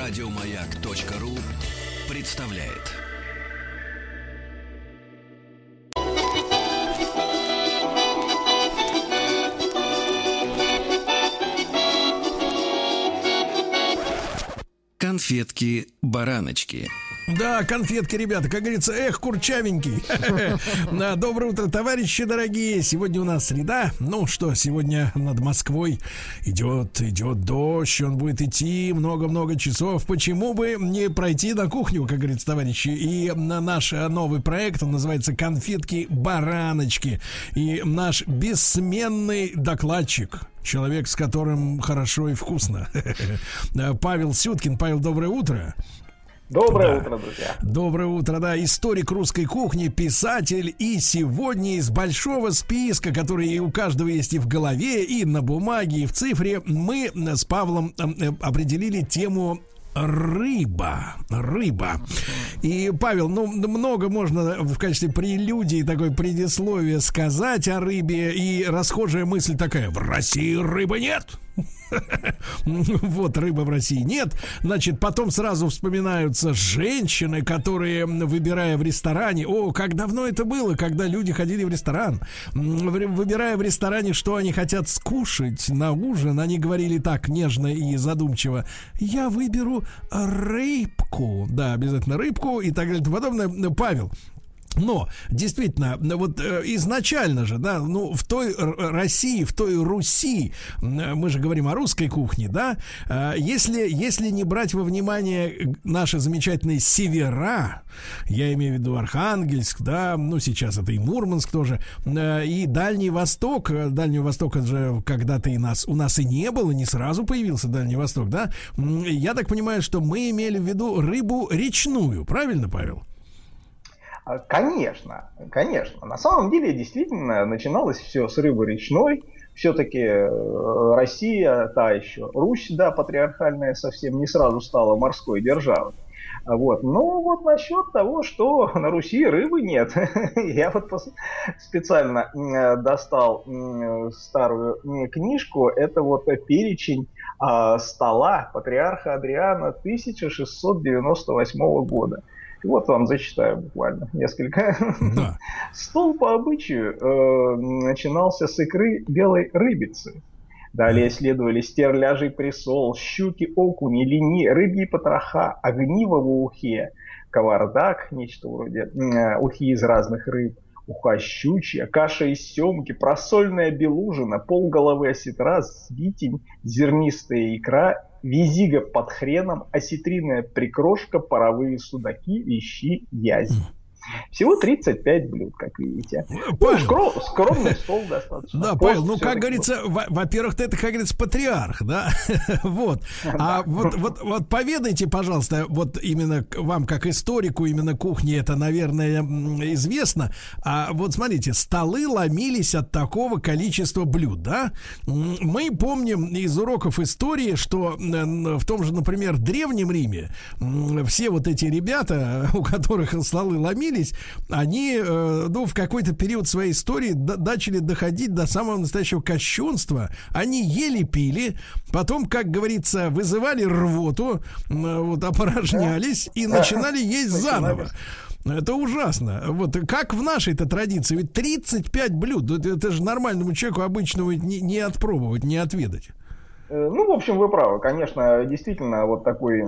Радиомаяк.ру представляет. Конфетки-бараночки. Да, конфетки, ребята, как говорится, эх, курчавенький. Доброе утро, товарищи дорогие. Сегодня у нас среда. Ну что, сегодня над Москвой идет, идет дождь, он будет идти много-много часов. Почему бы не пройти на кухню, как говорится, товарищи? И на наш новый проект, он называется «Конфетки-бараночки». И наш бессменный докладчик, человек, с которым хорошо и вкусно. Павел Сюткин. Павел, доброе утро. Доброе да. утро, друзья. Доброе утро, да. Историк русской кухни, писатель. И сегодня из большого списка, который у каждого есть и в голове, и на бумаге, и в цифре, мы с Павлом э, определили тему рыба. Рыба. И, Павел, ну, много можно в качестве прелюдии такой предисловия сказать о рыбе. И расхожая мысль такая, в России рыбы нет. Вот, рыба в России нет. Значит, потом сразу вспоминаются женщины, которые, выбирая в ресторане... О, как давно это было, когда люди ходили в ресторан. Выбирая в ресторане, что они хотят скушать на ужин, они говорили так нежно и задумчиво. Я выберу рыбку. Да, обязательно рыбку и так далее и подобное. Павел, но действительно, вот э, изначально же, да, ну в той России, в той Руси, мы же говорим о русской кухне, да, э, если если не брать во внимание наши замечательные севера, я имею в виду Архангельск, да, ну сейчас это и Мурманск тоже, э, и Дальний Восток, Дальний Восток же когда-то и нас у нас и не было, не сразу появился Дальний Восток, да, я так понимаю, что мы имели в виду рыбу речную, правильно, Павел? А, конечно, конечно. На самом деле, действительно, начиналось все с рыбы речной. Все-таки э, Россия, та еще, Русь, да, патриархальная совсем не сразу стала морской державой. Вот. Но вот насчет того, что на Руси рыбы нет. Я вот специально достал старую книжку. Это вот перечень а, стола патриарха Адриана 1698 года. И вот вам зачитаю буквально несколько. Да. Стол по обычаю э, начинался с икры белой рыбицы. Далее следовали стерляжий присол, щуки, окуни, лини, рыбьи потроха, огниво в ухе, кавардак, нечто вроде э, ухи из разных рыб, уха щучья, каша из семки, просольная белужина, полголовы осетра, свитень, зернистая икра визига под хреном, осетриная прикрошка, паровые судаки и щи язь. Всего 35 блюд, как видите. Ну, Павел. Ну, скром, скромный стол достаточно. Да, Павел, ну, как говорится, во-первых, ты это, как говорится, патриарх, да? вот. А вот, вот, вот поведайте, пожалуйста, вот именно вам, как историку, именно кухни это, наверное, известно. А вот смотрите, столы ломились от такого количества блюд, да? Мы помним из уроков истории, что в том же, например, Древнем Риме все вот эти ребята, у которых столы ломились, появились, они, э, ну, в какой-то период своей истории начали доходить до самого настоящего кощунства. Они ели, пили, потом, как говорится, вызывали рвоту, вот, опорожнялись и начинали есть заново. Это ужасно. Вот как в нашей-то традиции, ведь 35 блюд, это, это же нормальному человеку обычному не, не отпробовать, не отведать. Э, ну, в общем, вы правы. Конечно, действительно, вот такой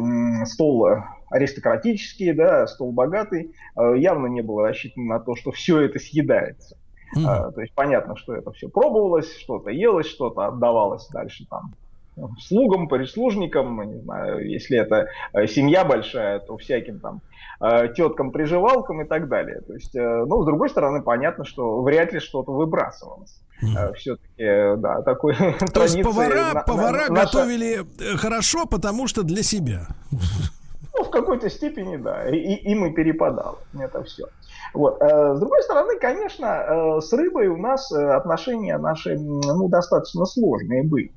стол аристократический, да, стол богатый, э, явно не был рассчитан на то, что все это съедается. Mm-hmm. То есть понятно, что это все пробовалось, что-то елось, что-то отдавалось дальше там слугам, прислужникам, не знаю, если это э, семья большая, то всяким там теткам, приживалкам и так далее. То есть, ну, с другой стороны, понятно, что вряд ли что-то выбрасывалось. Mm. Все-таки, да, такой То есть повара, на, повара на, готовили наша... хорошо, потому что для себя. Ну, в какой-то степени, да. И, им и перепадало. Это все. Вот. Э, с другой стороны, конечно, э, с рыбой у нас э, отношения наши ну, достаточно сложные были.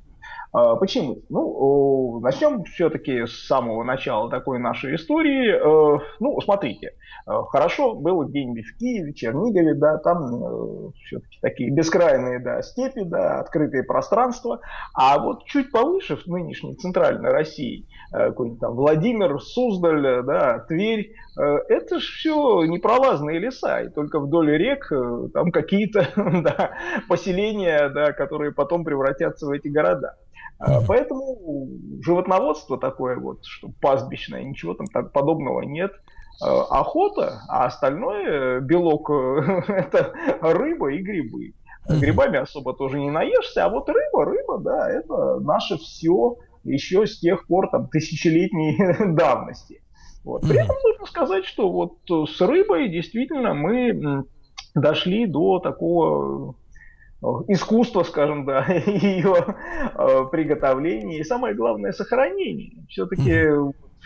А, почему? Ну, начнем все-таки с самого начала такой нашей истории. Э, ну, смотрите, э, хорошо было где-нибудь в Киеве, Чернигове, да, там э, все-таки такие бескрайные, да, степи, да, открытые пространства. А вот чуть повыше, в нынешней центральной России, какой-нибудь там Владимир, Суздаль, да, Тверь, это же все непролазные леса, и только вдоль рек там какие-то да, поселения, да, которые потом превратятся в эти города. А, поэтому животноводство такое вот, что пастбищное, ничего там так подобного нет. А, охота, а остальное белок это рыба и грибы. Грибами особо тоже не наешься, а вот рыба, рыба, да, это наше все еще с тех пор там тысячелетней давности. Вот. При этом нужно сказать, что вот с рыбой действительно мы дошли до такого искусство, скажем, да, ее э, приготовления и самое главное сохранение. Все-таки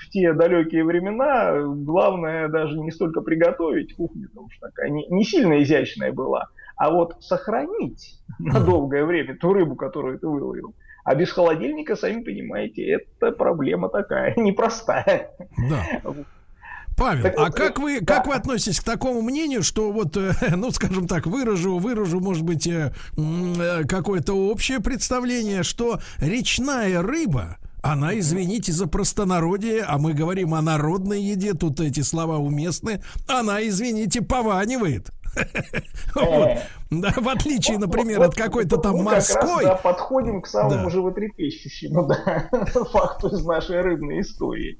в те далекие времена главное даже не столько приготовить кухню, потому что такая не, не сильно изящная была, а вот сохранить на долгое время ту рыбу, которую ты выловил. А без холодильника, сами понимаете, это проблема такая, непростая. Да. Павел, так, а как вы, да. как вы относитесь к такому мнению, что вот, э, ну, скажем так, выражу, выражу, может быть, э, э, какое-то общее представление, что речная рыба, она, извините за простонародие, а мы говорим о народной еде, тут эти слова уместны, она, извините, пованивает. Да, в отличие, например, от какой-то там морской. Мы подходим к самому животрепещущему факту из нашей рыбной истории.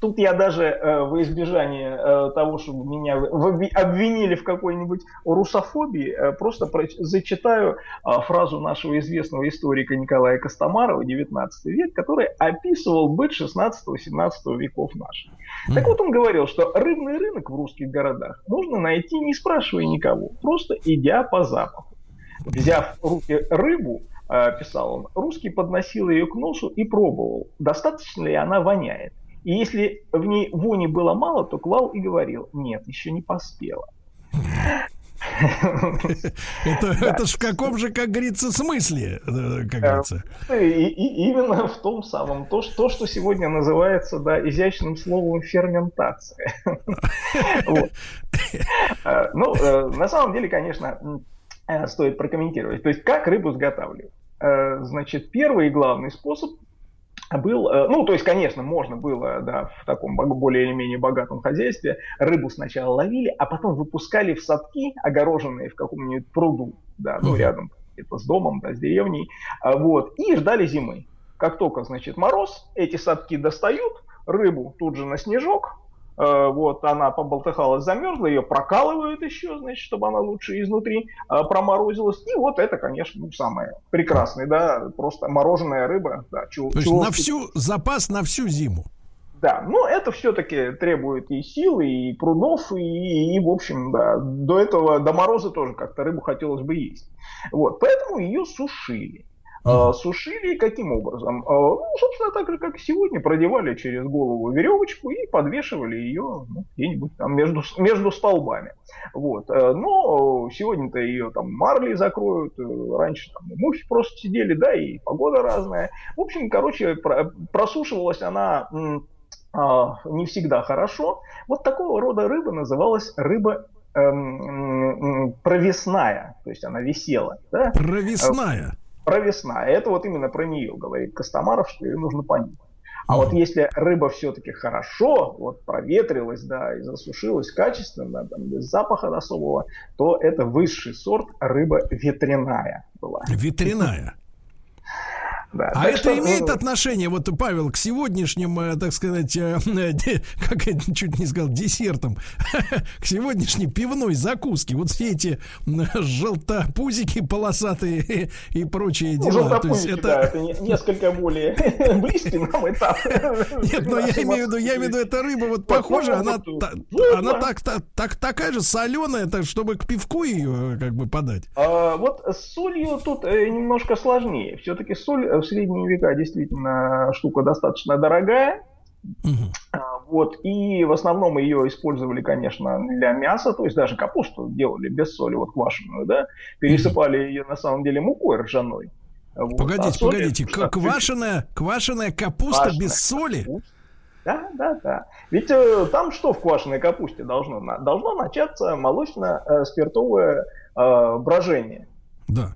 Тут я даже э, во избежание э, того, чтобы меня обвинили в какой-нибудь русофобии, э, просто про- зачитаю э, фразу нашего известного историка Николая Костомарова, 19 век, который описывал быт 16-17 веков наших. Mm-hmm. Так вот он говорил, что рыбный рынок в русских городах нужно найти, не спрашивая никого, просто идя по запаху. Взяв в руки рыбу, э, писал он, русский подносил ее к носу и пробовал, достаточно ли она воняет. И если в ней вони было мало, то клал и говорил, нет, еще не поспела. Это, это ж в каком же, как говорится, смысле, э, как говорится? И, и именно в том самом, то, что, то, что сегодня называется да, изящным словом ферментация. Э, ну, э, на самом деле, конечно, стоит прокомментировать. То есть, как рыбу сготавливать? Значит, первый и главный способ был, э, ну, то есть, конечно, можно было, да, в таком более или менее богатом хозяйстве рыбу сначала ловили, а потом выпускали в садки, огороженные в каком-нибудь пруду, да, ну, рядом это с домом, да, с деревней, а, вот, и ждали зимы. Как только, значит, мороз, эти садки достают, рыбу тут же на снежок, вот она поболтыхалась, замерзла, ее прокалывают еще, значит, чтобы она лучше изнутри э, проморозилась. И вот это, конечно, ну, самое прекрасное, да, просто мороженая рыба. Да, чего, То есть на всю, запас на всю зиму. Да, но это все-таки требует и сил, и прудов, и, и, в общем, да, до этого, до мороза тоже как-то рыбу хотелось бы есть. Вот, поэтому ее сушили. А, сушили каким образом? А, ну, собственно, так же, как и сегодня, продевали через голову веревочку и подвешивали ее ну, где-нибудь там между, между столбами. Вот. Э, но сегодня-то ее там марли закроют, э, раньше там мухи просто сидели, да, и погода разная. В общем, короче, просушивалась она а, не всегда хорошо. Вот такого рода рыба называлась рыба эм, провесная, то есть она висела. Да? Провесная про весна. Это вот именно про нее говорит Костомаров, что ее нужно понять. А вот если рыба все-таки хорошо вот проветрилась, да, и засушилась качественно, там, без запаха особого, то это высший сорт рыба ветряная была. Ветряная. Да, а это что, имеет ну, отношение, вот, Павел, к сегодняшним, э, так сказать, э, как я чуть не сказал, десертам, к сегодняшней пивной закуске. Вот все эти желтопузики полосатые и прочие ну, дела. То есть это... Да, это несколько более близкий нам этап. Нет, но я имею в виду, я имею в виду, эта рыба вот похожа, она, ну, она так, так, такая же соленая, так, чтобы к пивку ее как бы подать. А, вот с солью тут э, немножко сложнее. Все-таки соль в средние века действительно штука достаточно дорогая. Угу. Вот, и в основном ее использовали, конечно, для мяса, то есть даже капусту делали без соли, вот квашеную, да, пересыпали ее на самом деле мукой ржаной. Вот. Погодите, а погодите, соли, квашеная, квашеная капуста квашеная без соли? Капуста. Да, да, да. Ведь э, там что в квашеной капусте должно? Должно начаться молочно-спиртовое э, брожение. Да.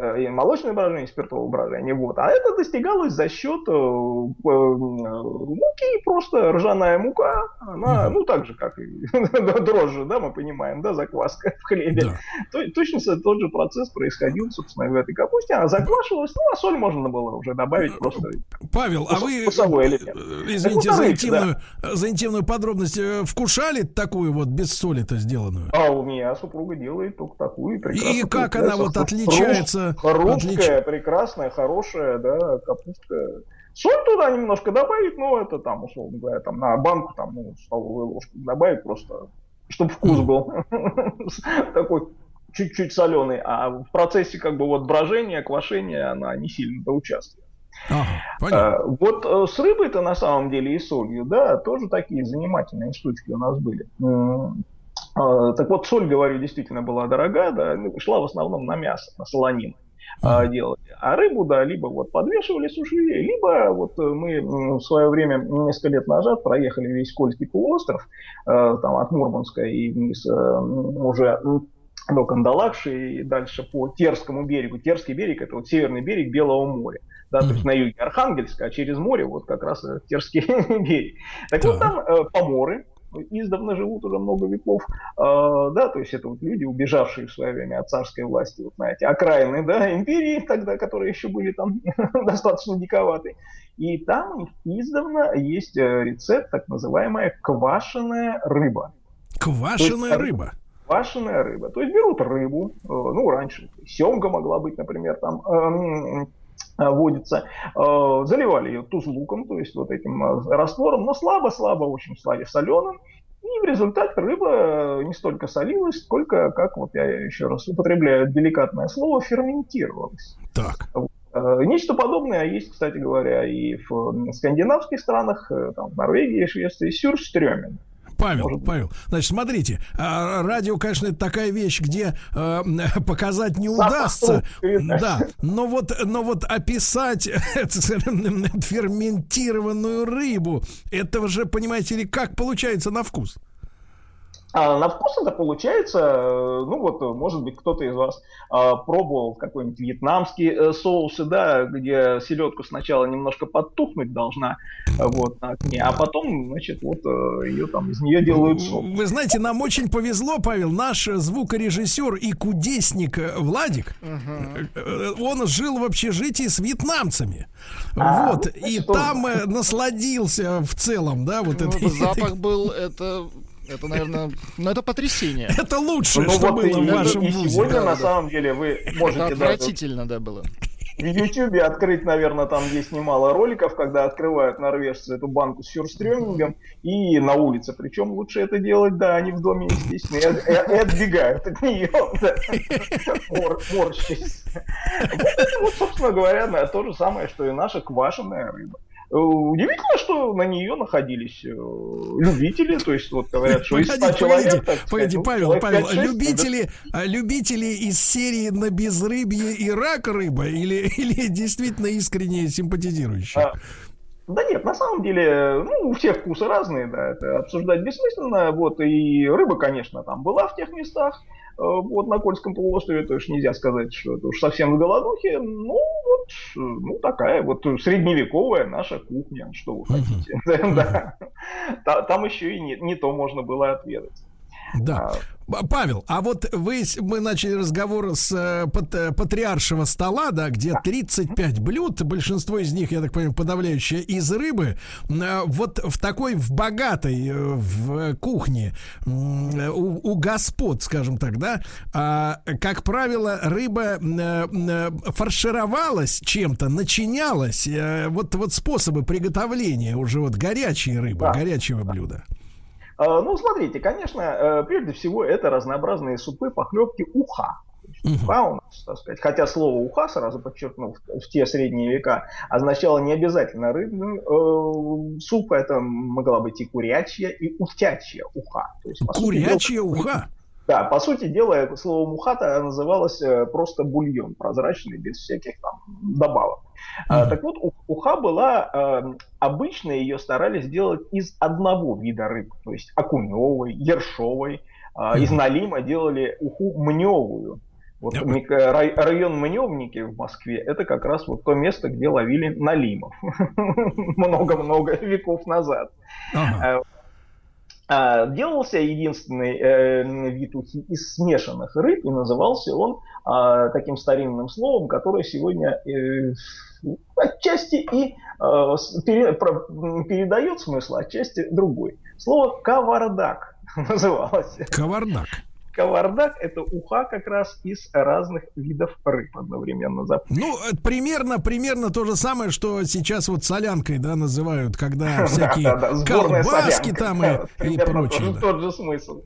Э, Э, и молочное брожение, и спиртовое брожение. Вот. А это достигалось за счет э, муки, просто ржаная мука, она, ну, так же, как и дрожжи, да, мы понимаем, да, закваска в хлебе. Да. То, точно тот же процесс происходил, собственно, в этой капусте. Она заквашивалась, ну, а соль можно было уже добавить просто. Павел, а вы. Э, извините за интимную, да. за интимную подробность, вкушали такую вот без соли-то сделанную? А у меня супруга делает только такую. И как она вот отличается Русская, Отлично. прекрасная, хорошая, да, капустка. Соль туда немножко добавить, ну, это там, условно говоря, там на банку, там, ну, столовую ложку добавить просто, чтобы вкус был такой чуть-чуть соленый, а в процессе как бы вот брожения, квашения она не сильно участвует. Ага, а, вот э, с рыбой-то на самом деле и солью, да, тоже такие занимательные штучки у нас были. А, так вот, соль, говорю, действительно была дорогая, да, ну, шла в основном на мясо, на солонину а, делали. А рыбу, да, либо вот подвешивали, сушили, либо вот э, мы в свое время, несколько лет назад, проехали весь Кольский полуостров, э, там от Мурманска и вниз э, уже до Кандалакши и дальше по Терскому берегу. Терский берег – это вот северный берег Белого моря. Да, то есть на юге Архангельска, а через море вот как раз Терский берег. Так вот там э, поморы, издавна живут уже много веков, э, да, то есть это вот люди, убежавшие в свое время от царской власти, вот знаете, окраины, да, империи тогда, которые еще были там достаточно диковаты. И там издавна есть э, рецепт, так называемая квашеная рыба. Квашеная есть, рыба? Квашеная рыба. То есть берут рыбу, э, ну, раньше семга могла быть, например, там, э, Э, водится, э, заливали ее туз луком, то есть вот этим э, раствором, но слабо-слабо очень стали соленым, и в результате рыба не столько солилась, сколько, как вот я еще раз употребляю деликатное слово, ферментировалась. Так. Нечто подобное есть, кстати говоря, и в скандинавских странах, там, в Норвегии, Швеции, сюрстрёмен. Павел, Может... Павел, значит, смотрите, а, радио, конечно, это такая вещь, где э, показать не удастся, да, но вот, но вот описать ферментированную рыбу, это же, понимаете ли, как получается на вкус? А на вкус это получается, э, ну вот, может быть, кто-то из вас а, пробовал какой-нибудь вьетнамский э, соусы, да, где селедку сначала немножко подтухнуть должна, вот, на окне, а потом, значит, вот э, ее там из нее делают сок. Вы знаете, нам очень повезло, Павел, наш звукорежиссер и кудесник Владик, угу. он жил в общежитии с вьетнамцами, а, вот, ну, и там насладился в целом, да, вот ну, это. Запах был, это это, наверное, ну это потрясение. Это лучшее, ну, что вот было в вашем вузе. Сегодня, на самом деле, вы можете... Это отвратительно, да, было. В Ютубе открыть, наверное, там есть немало роликов, когда открывают норвежцы эту банку с фюрстрёмингом и на улице. Причем лучше это делать, да, они в доме, естественно, и, и, и отбегают от нее, да. Мор, морщись. Вот вот, собственно говоря, то же самое, что и наша квашеная рыба. Удивительно, что на нее находились э, любители, то есть вот говорят, что из 100 человек... Погоди, Павел, ну, Павел, 5, любители, да? любители из серии на безрыбье и рак рыба или, или действительно искренне симпатизирующие? А, да нет, на самом деле, ну, у всех вкусы разные, да, это обсуждать бессмысленно, вот, и рыба, конечно, там была в тех местах, вот на Кольском полуострове, то есть нельзя сказать, что это уж совсем в голодухе, ну вот, ну такая вот средневековая наша кухня, что вы хотите. Там еще и не то можно было отведать. Да. Павел, а вот вы, мы начали разговор с э, пат, э, патриаршего стола, да, где 35 блюд, большинство из них, я так понимаю, подавляющее из рыбы. Э, вот в такой, в богатой в кухне у, у господ, скажем так, да, а, как правило, рыба фаршировалась чем-то, начинялась. Вот, вот способы приготовления уже вот горячей рыбы, да. горячего блюда. А, ну, смотрите, конечно, э, прежде всего это разнообразные супы, похлебки уха. Уха у нас, так сказать, хотя слово уха, сразу подчеркнув, в те средние века означало не обязательно рыбный э, суп, это могла быть и курячья, и утячья уха. То есть, курячья дела, уха? Да, по сути дела, слово мухата называлось э, просто бульон прозрачный, без всяких там добавок. Uh-huh. Так вот, уха была э, обычно ее старались сделать из одного вида рыб, то есть окуневой, ершовой. Uh-huh. Из налима делали уху мневую. Вот yeah. район Мневники в Москве это как раз вот то место, где ловили налимов много-много веков назад. Uh-huh. А, делался единственный э, вид ухи из смешанных рыб, и назывался он а, таким старинным словом, которое сегодня э, отчасти и а, передает смысл, отчасти другой. Слово «кавардак» называлось. Кавардак. Кавардак – это уха как раз из разных видов рыб одновременно. Ну, примерно, примерно то же самое, что сейчас вот солянкой, да, называют, когда всякие колбаски там и, прочее. Тот же смысл.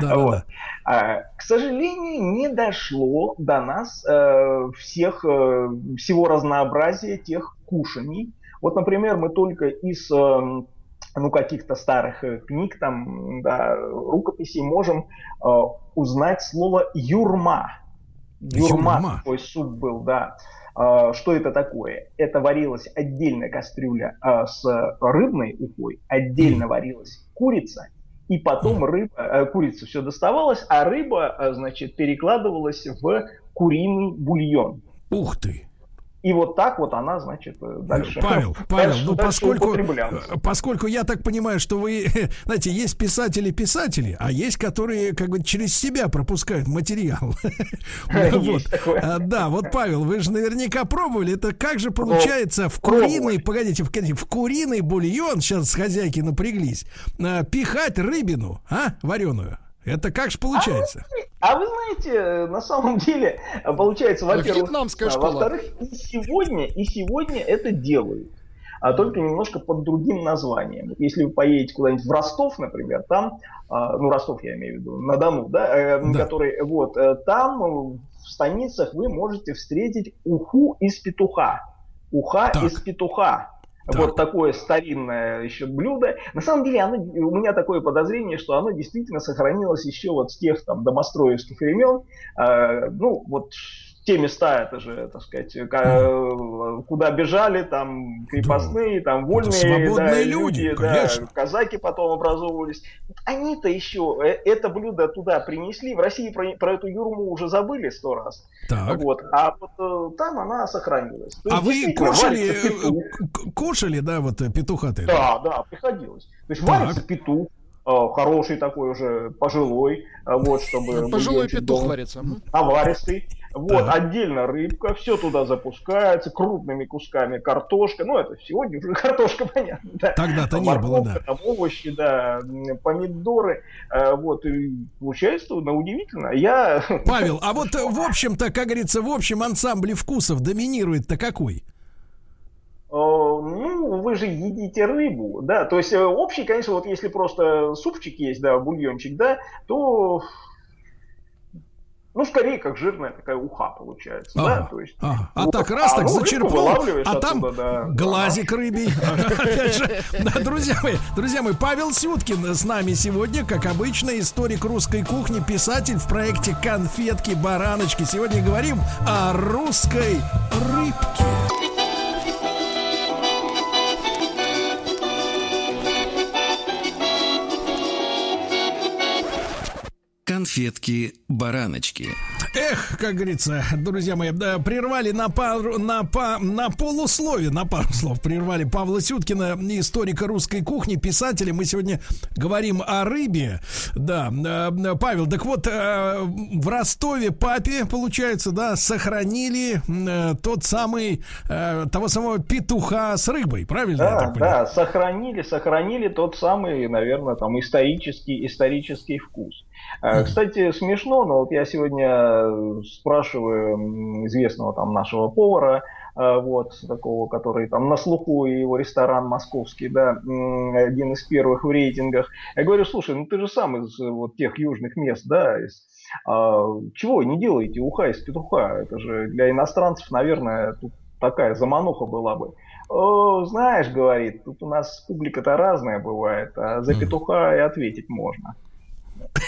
Да, вот. да. А, к сожалению, не дошло до нас э, всех, э, всего разнообразия тех кушаний. Вот, например, мы только из э, ну, каких-то старых э, книг, там, да, рукописей можем э, узнать слово юрма. Юрма, юрма. такой суп был, да. Э, что это такое? Это варилась отдельная кастрюля э, с рыбной ухой, отдельно варилась курица, и потом рыба, э, курица все доставалась, а рыба, э, значит, перекладывалась в куриный бульон. Ух ты! И вот так вот она, значит, э, дальше. Павел, Павел, дальше, ну дальше поскольку, поскольку я так понимаю, что вы, знаете, есть писатели-писатели, а есть, которые как бы через себя пропускают материал. А, да, вот, Павел, вы же наверняка пробовали. Это как же получается в куриный, погодите, в куриный бульон, сейчас с хозяйки напряглись, а, пихать рыбину, а, вареную? Это как же получается? А, вы знаете, на самом деле, получается, во-первых, а, во-вторых, и сегодня, и сегодня это делают а только немножко под другим названием. Если вы поедете куда-нибудь в Ростов, например, там, а, ну Ростов я имею в виду, на Дону, да, э, да. который, вот, э, там в станицах вы можете встретить уху из петуха. Уха так. из петуха. Так. Вот такое старинное еще блюдо. На самом деле, оно, у меня такое подозрение, что оно действительно сохранилось еще вот с тех там домостроевских времен. Э, ну, вот те места, это же, так сказать, куда бежали там крепостные, там вольные свободные да, люди, люди да, казаки потом образовывались. Они-то еще э, это блюдо туда принесли. В России про, про эту юрму уже забыли сто раз. Так. Вот, а вот э, там она сохранилась. То а вы кушали, э, кушали, да, вот петуха-то? Да, да, приходилось. То есть так. варится петух, хороший такой уже, пожилой, вот, чтобы... Пожилой петух варится. Наваристый. Вот, да. отдельно рыбка, все туда запускается, крупными кусками картошка. Ну, это сегодня уже картошка, понятно. Да. Тогда-то не было, да. Там овощи, да, помидоры. Э, вот, и получается, ну, удивительно. Я... Павел, а вот, в общем-то, как говорится, в общем ансамбле вкусов доминирует-то какой? ну, вы же едите рыбу, да, то есть э, общий, конечно, вот если просто супчик есть, да, бульончик, да, то ну, скорее, как жирная такая уха получается, ага, да? То есть, ага. А вот, так раз, а, так ну, зачерпнул, а там да, глазик да. рыбий. Опять же, да, друзья мои, друзья мои, Павел Сюткин с нами сегодня, как обычно, историк русской кухни, писатель в проекте «Конфетки-бараночки». Сегодня говорим о русской рыбке. Конфетки-бараночки. Эх, как говорится, друзья мои, да, прервали на пару, на, по, на полуслове, на пару слов прервали Павла Сюткина, историка русской кухни, писателя. Мы сегодня говорим о рыбе. Да, э, Павел, так вот, э, в Ростове папе, получается, да, сохранили э, тот самый, того самого петуха с рыбой, правильно? Да, да, сохранили, сохранили тот самый, наверное, там исторический, исторический вкус. Кстати, смешно, но вот я сегодня спрашиваю известного там нашего повара, э, вот, такого, который там на слуху, и его ресторан московский, да, один из первых в рейтингах. Я говорю, слушай, ну ты же сам из вот тех южных мест, да, из, а, чего не делаете уха из петуха? Это же для иностранцев, наверное, тут такая замануха была бы. О, знаешь, говорит, тут у нас публика-то разная бывает, а за петуха и ответить можно.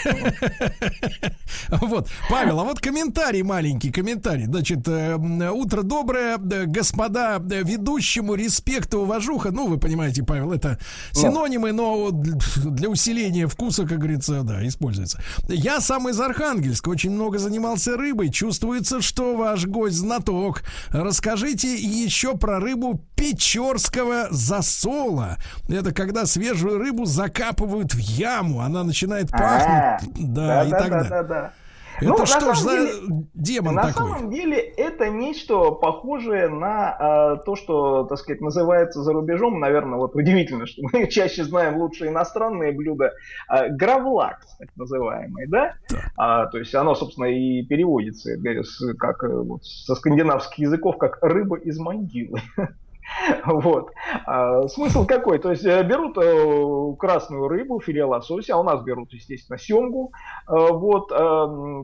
Вот, Павел, а вот комментарий маленький, комментарий. Значит, э, утро доброе, господа, ведущему респект и уважуха. Ну, вы понимаете, Павел, это синонимы, но для усиления вкуса, как говорится, да, используется. Я сам из Архангельска, очень много занимался рыбой. Чувствуется, что ваш гость знаток. Расскажите еще про рыбу печорского засола. Это когда свежую рыбу закапывают в яму, она начинает пахнуть. Да, и так далее. Это ну, что ж за деле, демон на такой? На самом деле это нечто похожее на э, то, что, так сказать, называется за рубежом, наверное, вот удивительно, что мы чаще знаем лучшие иностранные блюда, э, гравлакс, так называемый, да? да. А, то есть оно, собственно, и переводится как э, вот, со скандинавских языков как рыба из могилы. Вот. А, смысл какой? То есть э, берут э, красную рыбу, филе лосося, а у нас берут, естественно, семгу, э, вот,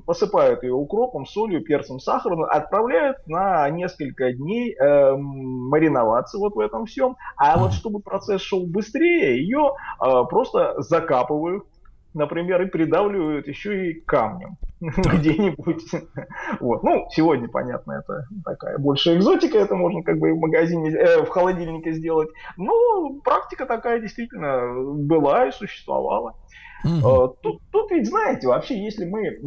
посыпают ее укропом, солью, перцем, сахаром, отправляют на несколько дней мариноваться вот в этом всем. А вот чтобы процесс шел быстрее, ее просто закапывают например, и придавливают еще и камнем где-нибудь. Вот. Ну, сегодня, понятно, это такая больше экзотика, это можно как бы в магазине, э, в холодильнике сделать. Но практика такая действительно была и существовала. Mm-hmm. Тут, тут ведь, знаете, вообще, если мы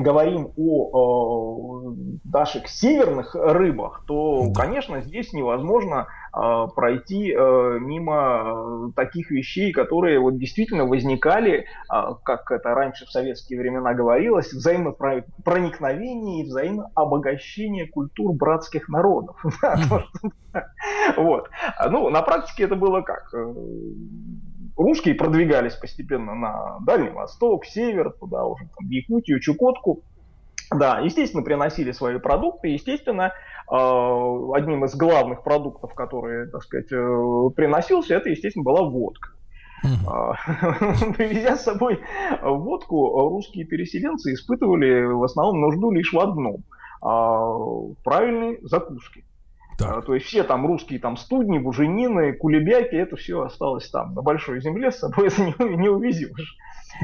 говорим о э, наших северных рыбах, то, да. конечно, здесь невозможно э, пройти э, мимо э, таких вещей, которые вот действительно возникали, э, как это раньше в советские времена говорилось, взаимопроникновение и взаимообогащение культур братских народов. Вот. Ну, на практике это было как? Русские продвигались постепенно на Дальний Восток, север, туда уже там, Якутию, Чукотку. Да, естественно, приносили свои продукты. Естественно, э, одним из главных продуктов, которые, так сказать, э, приносился, это, естественно, была водка. А, привезя с собой водку, русские переселенцы испытывали в основном нужду лишь в одном а, – правильной закуске. Так. А, то есть все там русские там студни, буженины, кулебяки, это все осталось там, на большой земле, с собой это не, не увезешь.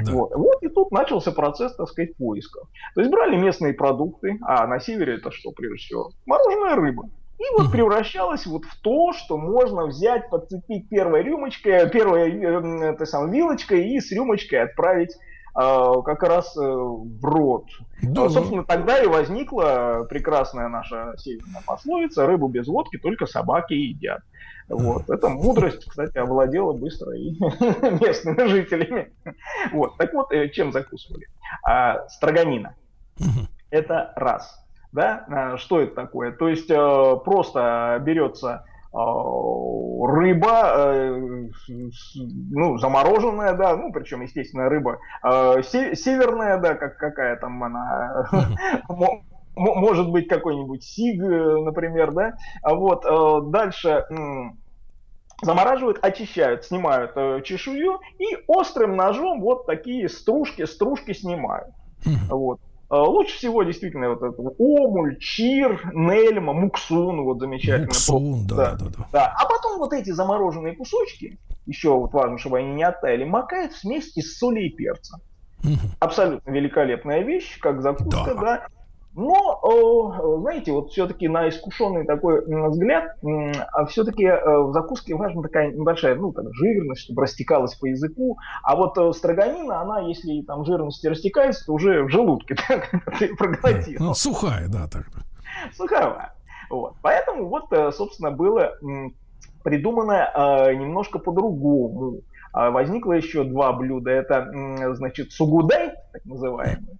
Да. Вот. вот и тут начался процесс, так сказать, поиска. То есть брали местные продукты, а на севере это что, прежде всего? Мороженая рыба. И вот превращалось вот в то, что можно взять, подцепить первой рюмочкой, первой э, этой самой вилочкой и с рюмочкой отправить как раз э, в рот. Да. А, собственно, тогда и возникла прекрасная наша северная пословица «рыбу без водки только собаки едят». Вот. Эта мудрость, кстати, овладела быстро и местными жителями. Вот. Так вот, э, чем закусывали? А, строганина. Это раз. Да? А, что это такое? То есть э, просто берется а, рыба, э, ну, замороженная, да, ну, причем, естественно, рыба э, северная, да, как какая там она, может быть, какой-нибудь сиг, например, да, а вот, э, дальше замораживают, очищают, снимают чешую и острым ножом вот такие стружки, стружки снимают. Вот. А, лучше всего действительно вот это омуль, чир, нельма, муксун, вот замечательно. Муксун, да, да, да, да. да. А потом вот эти замороженные кусочки, еще вот важно, чтобы они не оттаяли, макают в смесь из соли и перца. Угу. Абсолютно великолепная вещь, как закуска, да. да. Но, знаете, вот все-таки на искушенный такой взгляд, а все-таки э, в закуске важна такая небольшая, ну, так, жирность, чтобы растекалась по языку. А вот э, строганина, она, если там жирность растекается, то уже в желудке, так, ты проглотил. Ну, сухая, да, так. Сухая. Вот. Поэтому вот, э, собственно, было придумано немножко по-другому. А возникло еще два блюда. Это, значит, сугудай, так называемый.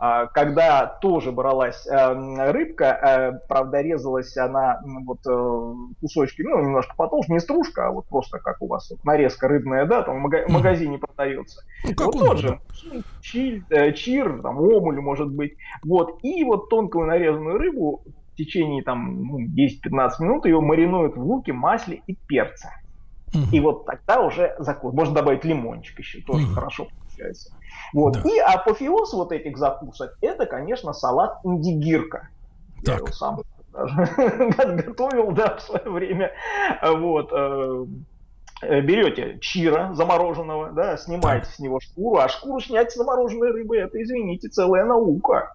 А, когда тоже бралась э, рыбка, э, правда, резалась она вот э, кусочки, ну, немножко потолще, не стружка, а вот просто как у вас вот, нарезка рыбная, да, там в магазине продается. Ну, вот тоже чир, чир, там, омуль, может быть, вот, и вот тонкую нарезанную рыбу в течение там ну, 10-15 минут ее маринуют в луке, масле и перце. И вот тогда уже закус. Можно добавить лимончик еще, тоже хорошо получается. Вот. Да. И апофеоз вот этих закусок, это, конечно, салат индигирка. Так. Я его сам даже готовил, да, в свое время. Вот. Э, берете чира замороженного, да, снимаете так. с него шкуру, а шкуру снять с замороженной рыбы, это, извините, целая наука.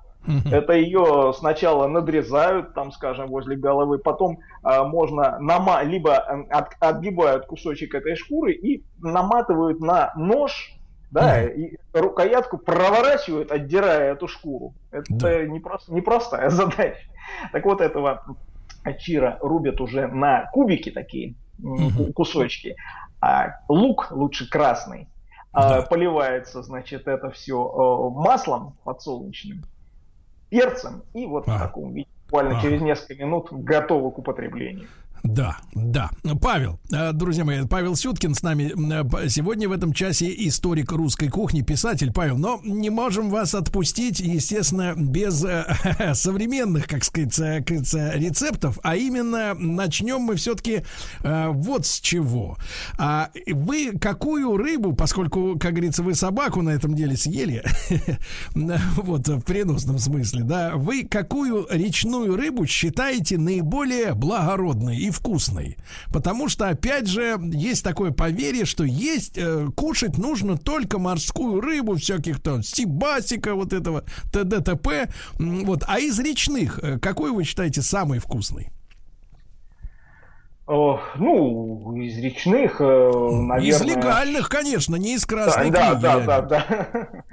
Это ее сначала надрезают, там, скажем, возле головы, потом э, можно нама либо э, от, отгибают кусочек этой шкуры и наматывают на нож, да, и рукоятку проворачивают, отдирая эту шкуру. Это да. непрост, непростая задача. Так вот этого чира рубят уже на кубики такие кусочки. А лук лучше красный. А, да. Поливается, значит, это все э, маслом подсолнечным перцем, и вот а. в таком виде буквально а. через несколько минут готовы к употреблению. Да, да. Павел, э, друзья мои, Павел Сюткин с нами э, сегодня в этом часе историк русской кухни, писатель Павел, но не можем вас отпустить, естественно, без э, современных, как сказать, рецептов, а именно начнем мы все-таки вот с чего. А вы какую рыбу, поскольку, как говорится, вы собаку на этом деле съели, вот в переносном смысле, да, вы какую речную рыбу считаете наиболее благородной и вкусной. Потому что, опять же, есть такое поверье, что есть, э, кушать нужно только морскую рыбу, всяких там сибасика, вот этого, т.д. т.п. Вот. А из речных, э, какой вы считаете самый вкусный? Ну, из речных, э, наверное... Из легальных, конечно, не из красной да, книги. Да, да, да, да.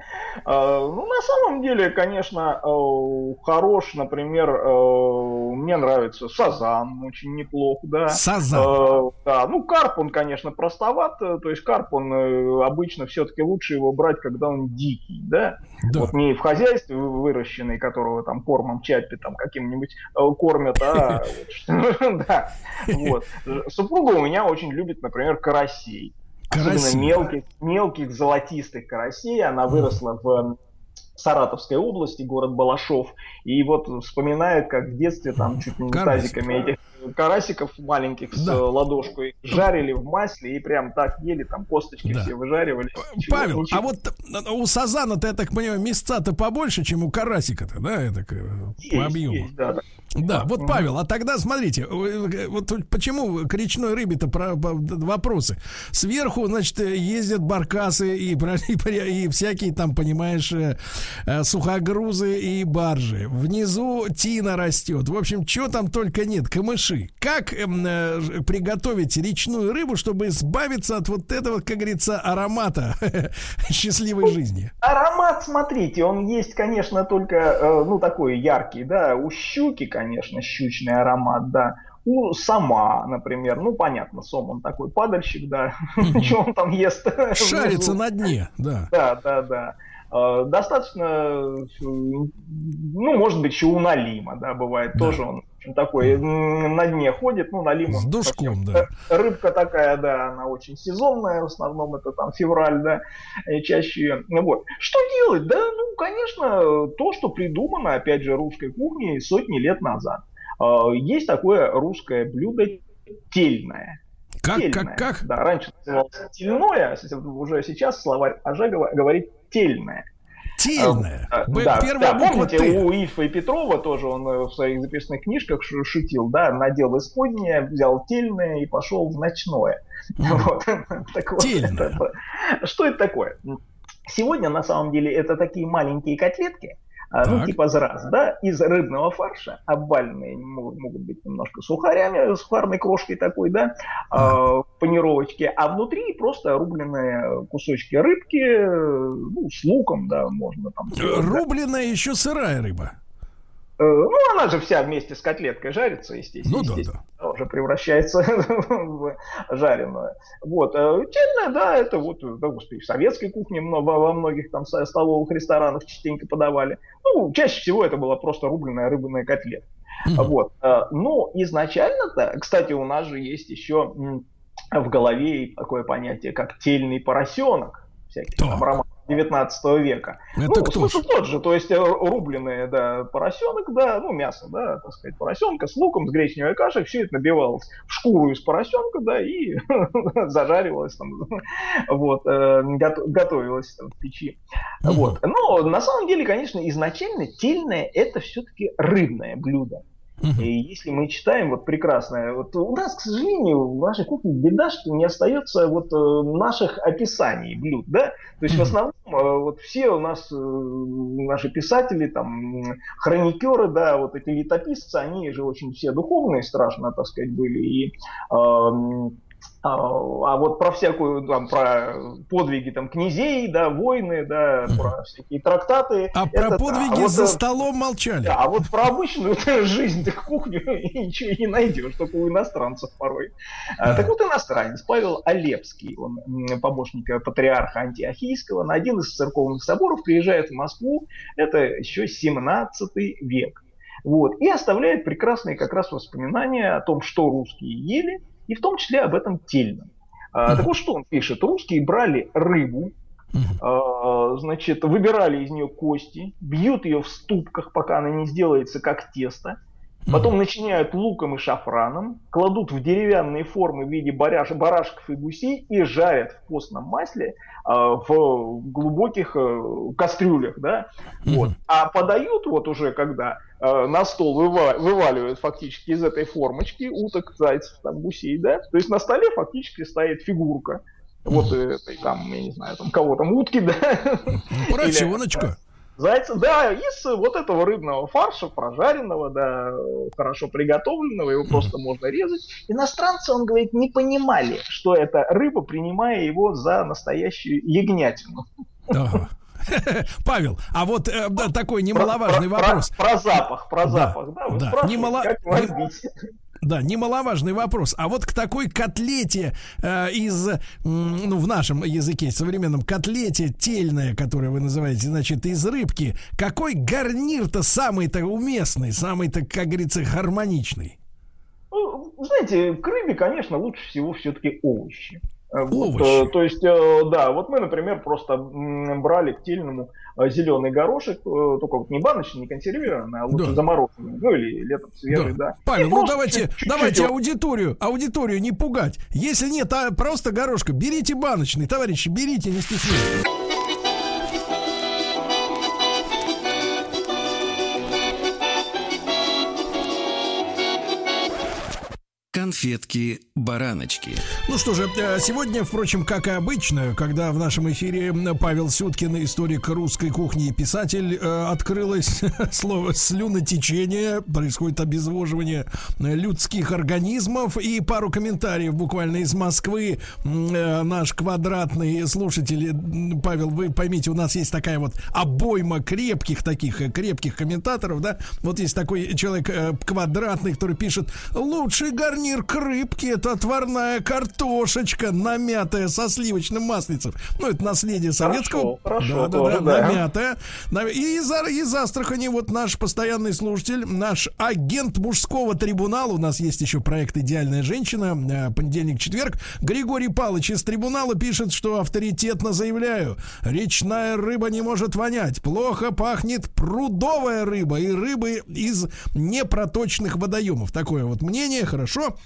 Ну, на самом деле, конечно, э, хорош, например, э, мне нравится сазан, очень неплохо, да. Сазан? Да, ну, карп, он, конечно, простоват, то есть карп, он обычно все-таки лучше его брать, когда он дикий, да. Да. Вот не в хозяйстве выращенный, которого там кормом чапи там каким-нибудь кормят, а... Да, вот. Супруга у меня очень любит, например, карасей. Особенно мелких, мелких золотистых карасей. Она выросла в Саратовской области, город Балашов. И вот вспоминает, как в детстве там чуть не тазиками этих карасиков маленьких да. с ладошкой жарили в масле и прям так ели, там косточки да. все выжаривали. Павел, ничего. а вот у сазана-то, я так понимаю, мясца-то побольше, чем у карасика-то, да, это по объему? Есть, да, да. Да, вот, Павел, а тогда смотрите, вот почему к речной рыбе-то про, вопросы. Сверху, значит, ездят баркасы и, и, и всякие там, понимаешь, э, э, сухогрузы и баржи. Внизу тина растет. В общем, что там только нет, камыши. Как эм, э, приготовить речную рыбу, чтобы избавиться от вот этого, как говорится, аромата счастливой жизни? Аромат, смотрите, он есть, конечно, только, э, ну, такой яркий, да, у щуки, конечно, щучный аромат, да. У сама, например, ну понятно, сом он такой падальщик, да, что он там ест? Шарится на дне, да. Да, да, да. А, достаточно, ну, может быть, еще у налима, да, бывает, да. тоже он такой на дне ходит, ну, налим С душком, да. Рыбка такая, да, она очень сезонная, в основном это там февраль, да, чаще, вот. Что делать? Да, ну, конечно, то, что придумано, опять же, русской кухней сотни лет назад. А, есть такое русское блюдо тельное. Как, тельное. как, как? Да, раньше называлось тельное, а уже сейчас словарь Ажа говорит тельное. Тельное. А, да, Первая да, буква помните, Т. у Ифа и Петрова тоже он э, в своих записных книжках шутил, да, надел исподнее, взял тельное и пошел в ночное. Вот. Тельное. Что это такое? Сегодня, на самом деле, это такие маленькие котлетки, а, ну, типа зраз, да, из рыбного фарша, обвальные могут, быть немножко сухарями, сухарной крошкой такой, да, э, панировочки, а внутри просто рубленые кусочки рыбки, ну, с луком, да, можно там. Рубленая еще сырая рыба. Э, ну, она же вся вместе с котлеткой жарится, естественно. Ну, естественно, да, да. Уже превращается в жареную. Вот. Э, Тельная, да, это вот, да, господи, в советской кухне во многих там столовых ресторанах частенько подавали. Ну, чаще всего это была просто рубленая рыбная котлетка. Mm-hmm. Вот. Э, но изначально-то, кстати, у нас же есть еще в голове такое понятие, как тельный поросенок. Всяких там романов 19 века. Это ну, кто смысл тот же, то есть э, рубленые, да, поросенок, да, ну, мясо, да, так сказать, поросенка с луком, с гречневой кашей, все это набивалось в шкуру из поросенка, да, и зажаривалось там, вот, э, готовилось там в печи. Вот. Но на самом деле, конечно, изначально тельное это все-таки рыбное блюдо. И если мы читаем вот прекрасное, вот у нас, к сожалению, в нашей кухне беда, что не остается вот э, наших описаний блюд, да? То есть в основном э, вот все у нас э, наши писатели, там, хроникеры, да, вот эти летописцы, они же очень все духовные, страшно, так сказать, были, и эм, а, а вот про всякую, там, про подвиги там князей, да, войны, да, про всякие трактаты. А это, про подвиги да, а за вот, столом молчали. Да, а вот про обычную жизнь, так кухню ничего не найдешь, только у иностранцев порой. А, так вот иностранец Павел Олепский, он помощник патриарха Антиохийского, на один из церковных соборов приезжает в Москву, это еще 17 век. Вот, и оставляет прекрасные как раз воспоминания о том, что русские ели, и в том числе об этом тельном. А, так вот, что он пишет? Русские брали рыбу, а, значит, выбирали из нее кости, бьют ее в ступках, пока она не сделается как тесто, Потом начиняют луком и шафраном, кладут в деревянные формы в виде баряш, барашков и гусей и жарят в постном масле э, в глубоких э, кастрюлях, да, вот. А подают вот уже когда э, на стол выва- вываливают фактически из этой формочки уток, зайцев, там гусей, да, то есть на столе фактически стоит фигурка вот этой там, я не знаю, там кого там утки, да. Поросеночка. Зайца, да, из вот этого рыбного фарша, прожаренного, да, хорошо приготовленного, его просто можно резать. Иностранцы, он говорит, не понимали, что это рыба, принимая его за настоящую ягнятину. Павел, а вот э, да, такой немаловажный про, вопрос. Про, про запах, про запах, да, вы да. Немало... как да, немаловажный вопрос. А вот к такой котлете э, из, ну, в нашем языке, современном котлете тельная, которую вы называете, значит, из рыбки, какой гарнир-то самый-то уместный, самый-то, как говорится, гармоничный? Ну, знаете, к рыбе, конечно, лучше всего все-таки овощи. Э, вот, э, то есть, э, да, вот мы, например, просто брали к тельному зеленый горошек, только вот не баночный, не консервированный, а лучше да. замороженный, ну или летом свежий, да. да. Павел, ну давайте, чуть-чуть давайте аудиторию, аудиторию не пугать. Если нет, а просто горошка, берите баночный, товарищи, берите, не стесняйтесь. Конфетки-бараночки. Ну что же, э, сегодня, впрочем, как и обычно, когда в нашем эфире Павел Сюткин, историк русской кухни и писатель, э, открылось слово слюнотечение, происходит обезвоживание людских организмов и пару комментариев буквально из Москвы. Э, наш квадратный слушатель, Павел, вы поймите, у нас есть такая вот обойма крепких таких, крепких комментаторов, да? Вот есть такой человек квадратный, который пишет, лучший гарнир к рыбке это отварная картошечка, намятая со сливочным маслицем. Ну, это наследие советского. Хорошо, да, да, да, да, намятая. И из, из Астрахани вот наш постоянный слушатель, наш агент мужского трибунала. У нас есть еще проект «Идеальная женщина». Э, понедельник-четверг. Григорий Палыч из трибунала пишет, что авторитетно заявляю. Речная рыба не может вонять. Плохо пахнет прудовая рыба и рыбы из непроточных водоемов. Такое вот мнение. Хорошо.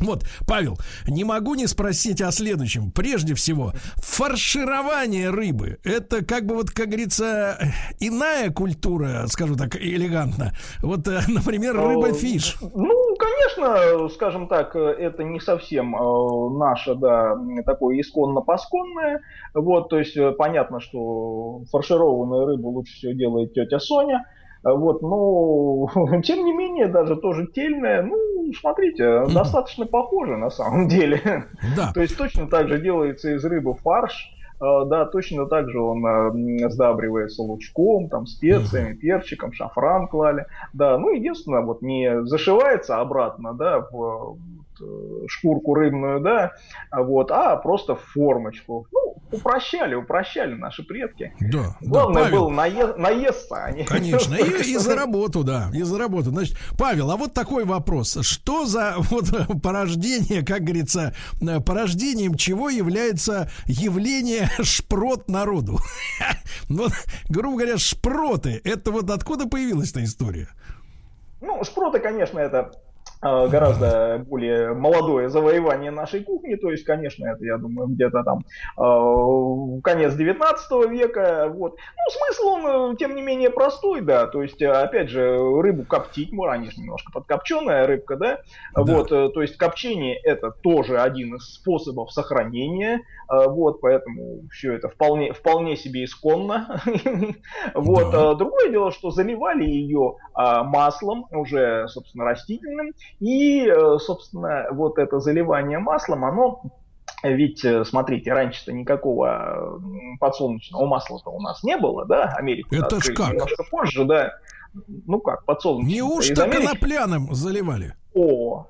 Вот, Павел, не могу не спросить о следующем. Прежде всего, фарширование рыбы. Это как бы вот, как говорится, иная культура, скажу так элегантно. Вот, э, например, рыба-фиш. Ну, конечно, скажем так, это не совсем э, наше, да, такое исконно-посконное. Вот, то есть э, понятно, что фаршированную рыбу лучше всего делает тетя Соня. Вот, но тем не менее, даже тоже тельное, ну, смотрите, mm-hmm. достаточно похоже на самом деле. Да. То есть точно так же делается из рыбы фарш, э, да, точно так же он э, сдабривается лучком, там, специями, mm-hmm. перчиком, шафран клали. Да, ну, единственное, вот не зашивается обратно, да, в Э, шкурку рыбную, да, вот, а просто в формочку. Ну, упрощали, упрощали наши предки. Да. Главное да, было нае- наесться. А Конечно, и, и за работу, да, и за работу. Значит, Павел, а вот такой вопрос. Что за вот порождение, как говорится, порождением чего является явление шпрот народу? Вот, грубо говоря, шпроты. Это вот откуда появилась эта история? Ну, шпроты, конечно, это гораздо более молодое завоевание нашей кухни, то есть, конечно, это, я думаю, где-то там э, конец 19 века, вот. Ну, смысл он, э, тем не менее, простой, да, то есть, опять же, рыбу коптить, они же немножко подкопченая рыбка, да, да. вот, то есть, копчение это тоже один из способов сохранения, вот, поэтому все это вполне, вполне себе исконно, вот, другое дело, что заливали ее маслом, уже, собственно, растительным, и, э, собственно, вот это заливание маслом, оно ведь, э, смотрите, раньше-то никакого подсолнечного масла-то у нас не было, да, Америку Это ж как? немножко позже, да. Ну как, подсолнечное. Неужто Америки... конопляным заливали? О,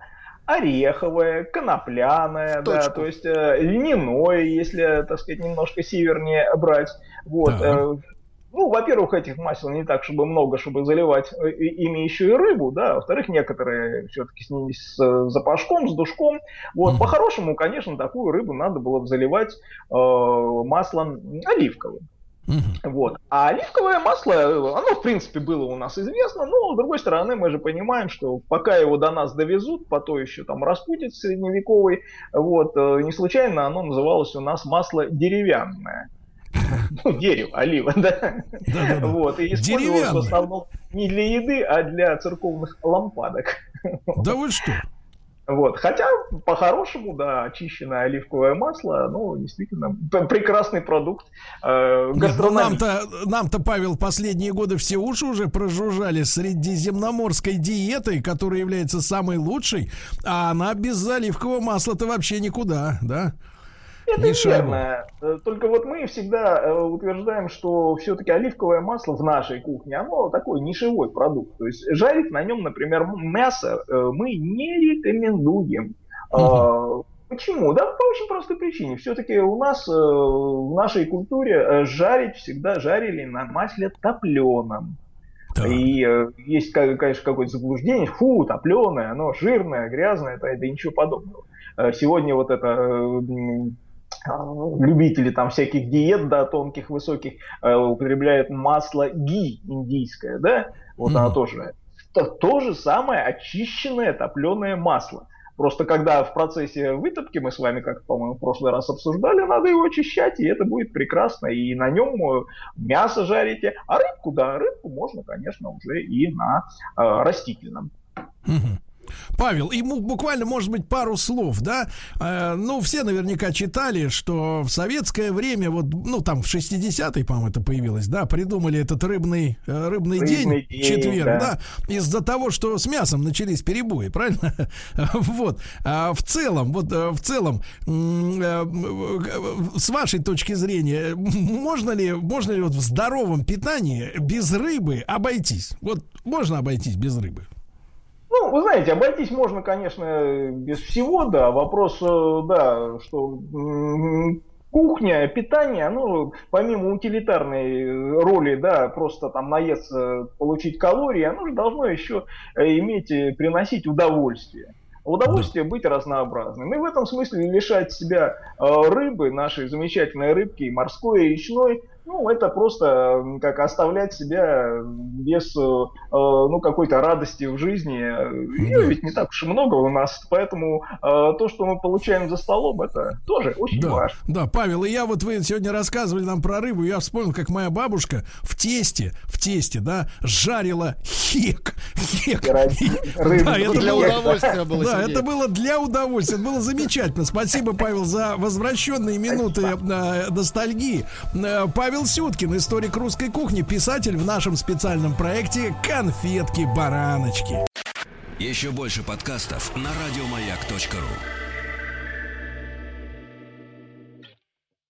ореховое, конопляное, да, то есть э, льняное, если, так сказать, немножко севернее брать. Вот. Э, ну, во-первых, этих масел не так, чтобы много, чтобы заливать э, ими еще и рыбу, да, во-вторых, некоторые все-таки с ними с э, запашком, с душком. Вот, mm-hmm. по-хорошему, конечно, такую рыбу надо было бы заливать э, маслом оливковым. Mm-hmm. Вот. А оливковое масло, оно, в принципе, было у нас известно, но, с другой стороны, мы же понимаем, что пока его до нас довезут, по то еще там распутец средневековый, вот, э, не случайно оно называлось у нас масло деревянное. ну, дерево, олива, да? Да, да, Вот, и использовалось в основном не для еды, а для церковных лампадок. Да вы что? Вот. Хотя, по-хорошему, да, очищенное оливковое масло, ну, действительно, прекрасный продукт э, ну, нам-то, нам-то, Павел, последние годы все уши уже прожужжали средиземноморской диетой, которая является самой лучшей, а она без оливкового масла-то вообще никуда, да? Это верно. Э, только вот мы всегда э, утверждаем, что все-таки оливковое масло в нашей кухне, оно такой нишевой продукт. То есть жарить на нем, например, мясо э, мы не рекомендуем. Угу. Почему? Да, по очень простой причине. Все-таки у нас в нашей культуре жарить всегда жарили на масле топленом. Да. И э, есть, конечно, какое-то заблуждение, фу, топленое, оно жирное, грязное, это, это ничего подобного. Сегодня вот это любители там всяких диет, да, тонких, высоких, э, употребляют масло ги индийское, да, вот mm-hmm. оно тоже. То, то же самое очищенное топленое масло. Просто когда в процессе вытопки мы с вами, как, по-моему, в прошлый раз обсуждали, надо его очищать, и это будет прекрасно. И на нем э, мясо жарите. А рыбку, да, рыбку можно, конечно, уже и на э, растительном. Угу. Павел, и буквально, может быть, пару слов, да? Э, ну, все наверняка читали, что в советское время, вот, ну, там, в 60-е, по-моему, это появилось, да, придумали этот рыбный, э, рыбный, рыбный день, день, четверг, да, да из-за того, что с мясом начались перебои, правильно? вот. А в целом, вот, э, в целом, э, с вашей точки зрения, можно ли, можно ли вот в здоровом питании без рыбы обойтись? Вот можно обойтись без рыбы? Ну, вы знаете, обойтись можно, конечно, без всего, да. Вопрос, э, да, что кухня, питание, ну, помимо утилитарной роли, да, просто там наесться, получить калории, оно же должно еще э, иметь, э, приносить удовольствие. Удовольствие быть разнообразным. И в этом смысле лишать себя рыбы, нашей замечательной рыбки, морской и речной, ну, это просто как оставлять себя без э, э, ну, какой-то радости в жизни. Ее ведь не так уж и много у нас, поэтому э, то, что мы получаем за столом, это тоже очень да, важно. Да, Павел, и я вот вы сегодня рассказывали нам про рыбу, я вспомнил, как моя бабушка в тесте, в тесте, да, жарила хек. Хек. Да, это для удовольствия было. Да, это было для удовольствия, это было замечательно. Спасибо, Павел, за возвращенные минуты ностальгии. Павел Павел Сюткин, историк русской кухни, писатель в нашем специальном проекте «Конфетки-бараночки». Еще больше подкастов на радиомаяк.ру